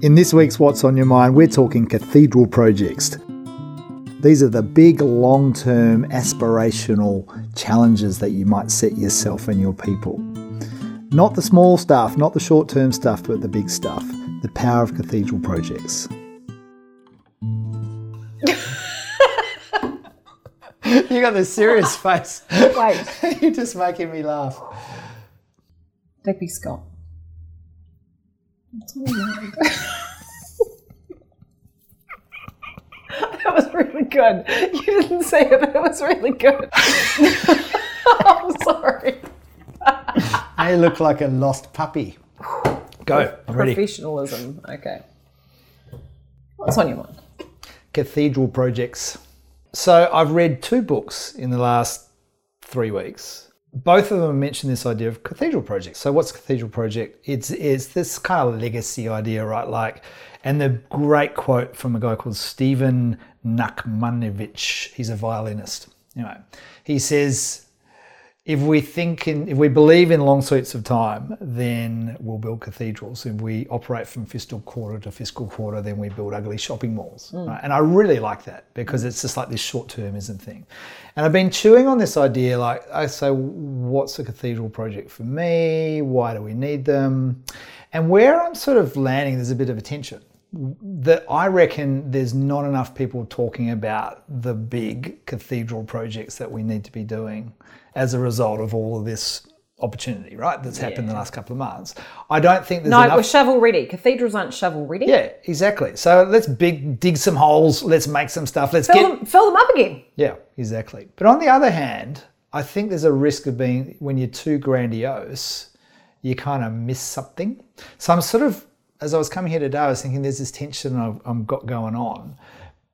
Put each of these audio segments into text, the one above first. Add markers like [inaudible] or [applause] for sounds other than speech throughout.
In this week's What's on Your Mind, we're talking cathedral projects. These are the big, long term, aspirational challenges that you might set yourself and your people. Not the small stuff, not the short term stuff, but the big stuff. The power of cathedral projects. [laughs] you got this serious face. Wait, [laughs] You're just making me laugh. Digby Scott. [laughs] that was really good. You didn't say it, but it was really good. [laughs] I'm sorry. I look like a lost puppy. Go. I'm ready. Professionalism. Okay. What's on your mind? Cathedral projects. So I've read two books in the last three weeks. Both of them mention this idea of cathedral projects. So what's cathedral project? It's it's this kind of legacy idea, right? Like, and the great quote from a guy called Stephen Nachmanovitch. He's a violinist. Anyway, he says, if we think in, if we believe in long suites of time, then we'll build cathedrals. If we operate from fiscal quarter to fiscal quarter, then we build ugly shopping malls. Hmm. Right? And I really like that because it's just like this short-termism thing. And I've been chewing on this idea. Like I say, what's a cathedral project for me? Why do we need them? And where I'm sort of landing, there's a bit of a tension that I reckon there's not enough people talking about the big cathedral projects that we need to be doing as a result of all of this opportunity, right? That's happened in the last couple of months. I don't think there's No, enough. we're shovel ready. Cathedrals aren't shovel ready. yeah, exactly. So let's big dig some holes. Let's make some stuff. Let's Fill, get them, fill them up again. yeah, exactly. But on the other hand, I think there's a risk of being when you're too grandiose, you kind of miss something. So I'm sort of, as I was coming here today, I was thinking there's this tension I've, I've got going on.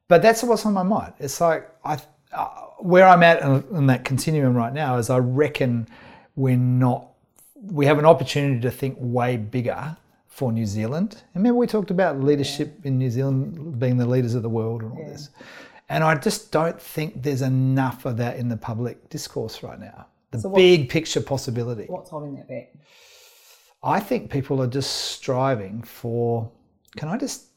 But that's what's on my mind. It's like I, uh, where I'm at in, in that continuum right now is I reckon we're not. We have an opportunity to think way bigger for New Zealand. And remember, we talked about leadership in New Zealand being the leaders of the world and all this. And I just don't think there's enough of that in the public discourse right now. The So what- big picture possibility. What's holding that back? I think people are just striving for can I just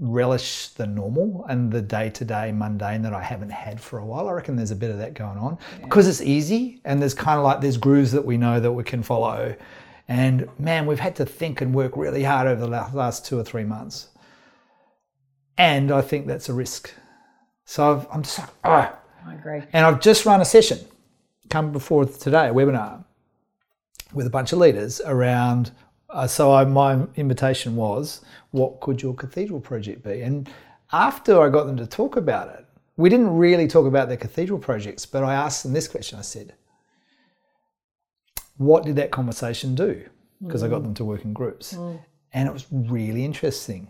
relish the normal and the day to day mundane that I haven't had for a while? I reckon there's a bit of that going on because it's easy and there's kind of like there's grooves that we know that we can follow. And man, we've had to think and work really hard over the last two or three months. And I think that's a risk. So I've, I'm just like, oh. I agree. And I've just run a session, come before today, a webinar with a bunch of leaders around. Uh, so I, my invitation was, what could your cathedral project be? And after I got them to talk about it, we didn't really talk about their cathedral projects, but I asked them this question. I said, what did that conversation do? Because I got them to work in groups. And it was really interesting.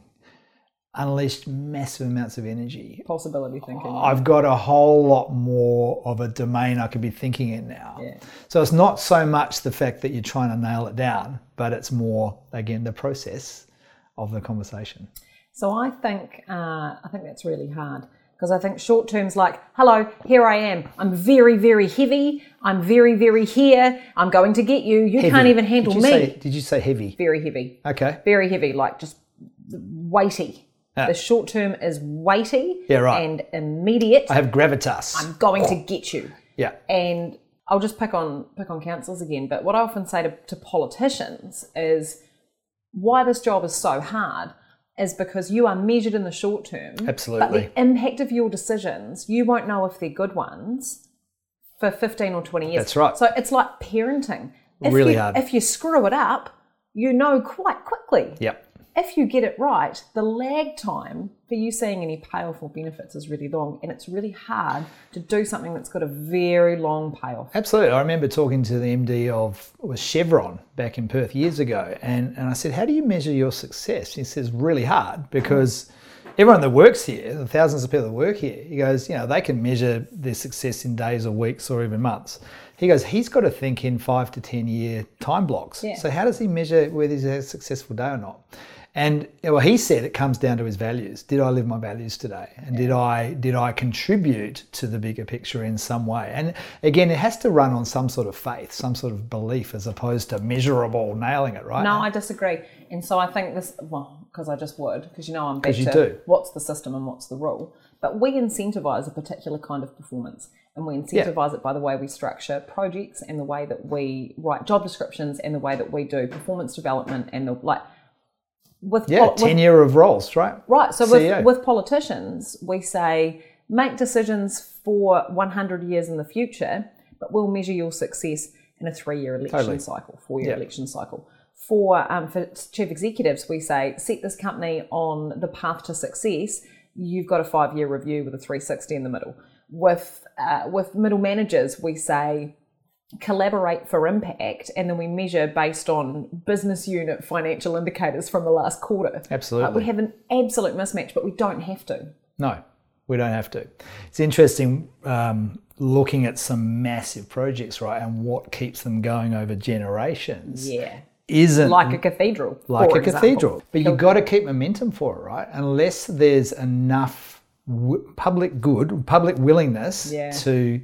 Unleashed massive amounts of energy. Possibility thinking. I've got a whole lot more of a domain I could be thinking in now. Yeah. So it's not so much the fact that you're trying to nail it down, but it's more, again, the process of the conversation. So I think uh, I think that's really hard because I think short terms like, hello, here I am. I'm very, very heavy. I'm very, very here. I'm going to get you. You can't even handle did me. Say, did you say heavy? Very heavy. Okay. Very heavy. Like just weighty. Yeah. The short term is weighty Yeah, right. and immediate. I have gravitas. I'm going to oh. get you. yeah. and I'll just pick on pick on councils again. But what I often say to, to politicians is why this job is so hard is because you are measured in the short term. Absolutely. But the impact of your decisions, you won't know if they're good ones for 15 or 20 years. That's right. So it's like parenting. If Really you, hard. If you screw it up, you know quite quickly. Yep. If you get it right, the lag time for you seeing any payoff or benefits is really long, and it's really hard to do something that's got a very long payoff. Absolutely. I remember talking to the MD of was Chevron back in Perth years ago, and, and I said, How do you measure your success? He says, Really hard because everyone that works here, the thousands of people that work here, he goes, You know, they can measure their success in days or weeks or even months. He goes, he's got to think in five to 10 year time blocks. Yeah. So, how does he measure whether he's had a successful day or not? And well, he said it comes down to his values. Did I live my values today? And did I did I contribute to the bigger picture in some way? And again, it has to run on some sort of faith, some sort of belief, as opposed to measurable nailing it, right? No, I disagree. And so I think this, well, because I just would, because you know I'm 'Cause you better. do. What's the system and what's the rule? But we incentivize a particular kind of performance, and we incentivize it by the way we structure projects and the way that we write job descriptions and the way that we do performance development and the like. With yeah, pol- with- tenure of roles, right? Right. So with, with politicians, we say make decisions for 100 years in the future, but we'll measure your success in a three-year election Totally. cycle, four-year Yeah. election cycle. For um, for chief executives, we say set this company on the path to success. You've got a five-year review with a 360 in the middle. With uh, with middle managers, we say collaborate for impact and then we measure based on business unit financial indicators from the last quarter. Absolutely. Uh, we have an absolute mismatch, but we don't have to. No, we don't have to. It's interesting um, looking at some massive projects, right, and what keeps them going over generations. Yeah. Isn't Like a cathedral. like a example. cathedral. But you've got to keep momentum for it, right? Unless there's enough w- public good, public willingness Yeah. to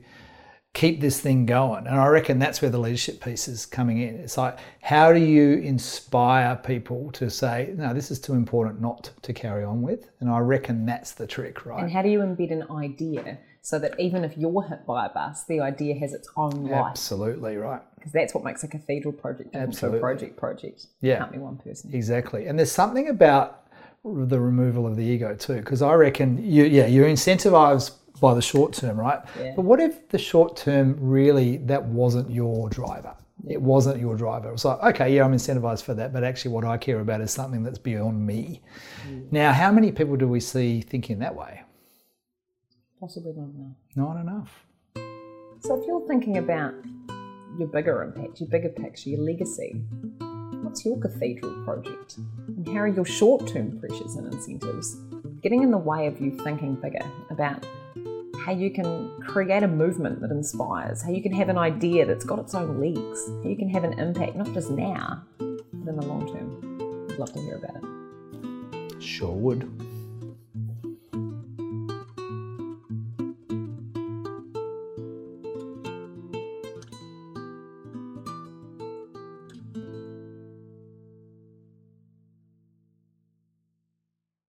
keep this thing going. And I reckon that's where the leadership piece is coming in. It's like, how do you inspire people to say, no, this is too important not to carry on with? And I reckon that's the trick, right? And how do you embed an idea so that even if you're hit by a bus, the idea has its own life? Absolutely, right. Because that's what makes a cathedral project different to Absolutely. a project project. Yeah. Can't be one person. Exactly. And there's something about the removal of the ego too, because I reckon you, yeah, you're incentivized by the short term, right? Yeah. But what if the short term really that wasn't your driver? It wasn't your driver. It was like, okay, yeah, I'm incentivized for that, but actually, what I care about is something that's beyond me. Mm. Now, how many people do we see thinking that way? Possibly not enough. Not enough. So if you're thinking about your bigger impact, your bigger picture, your legacy, what's your cathedral project? And how are your short-term pressures and incentives getting in the way of you thinking bigger about how you can create a movement that inspires, how you can have an idea that's got its own legs, how you can have an impact not just now, but in the long term? I'd love to hear about it. Sure would.